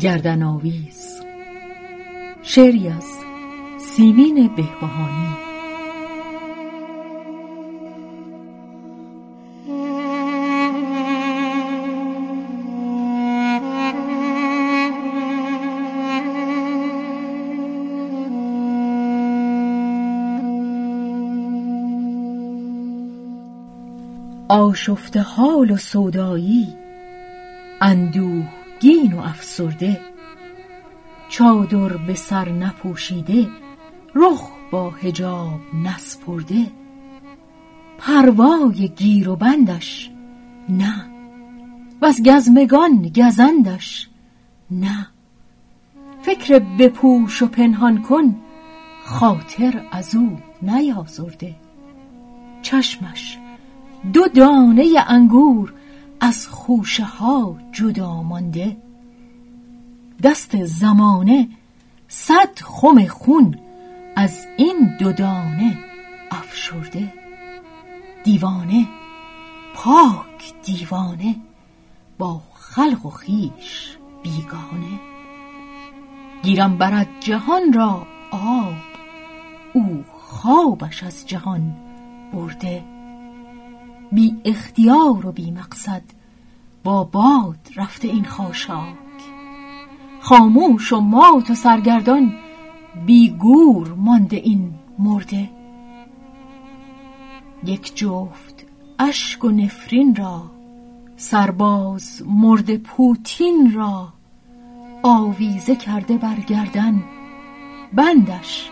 گردن آویز شعری از سیمین بهبهانی. آشفته حال و سودایی اندوهگین و افسرده. چادر به سر نپوشیده رخ با حجاب نسپرده. پروای گیر و بندش نه. و از گزمگان گزندش نه. فکر بپوش و پنهان کن خاطر از او نیازرده. چشمش دو دانه انگور از خوشه ها جدا مانده. دست زمانه صد خم خون از این دو دانه افشرده. دیوانه پاک دیوانه با خلق و خیش بیگانه. گیرم برد جهان را آب او خوابش از جهان برده. بی اختیار و بی مقصد با باد رفته این خاشاک. خاموش و مات و سرگردان بی گور مانده این مرده. یک جفت اشک و نفرین را سرباز مرد پوتین را آویزه کرده بر گردن بندش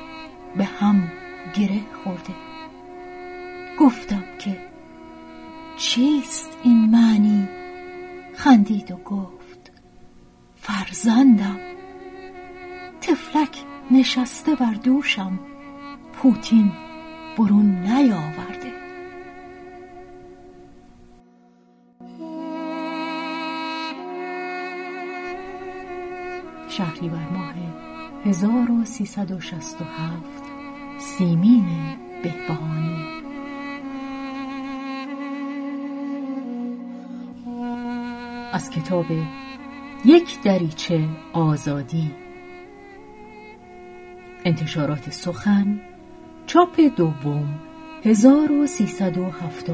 به هم گره خورده. گفتم که چیست این معنی؟ خندید و گفت فرزندم. تفلک نشسته بر دوشم پوتین برون نیاورده. شهری بر ماه 1367 سیمین بهبهانی. از کتاب یک دریچه آزادی. انتشارات سخن چاپ دوم 1377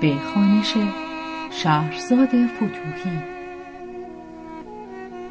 به خانش شهرزاد فتوحی.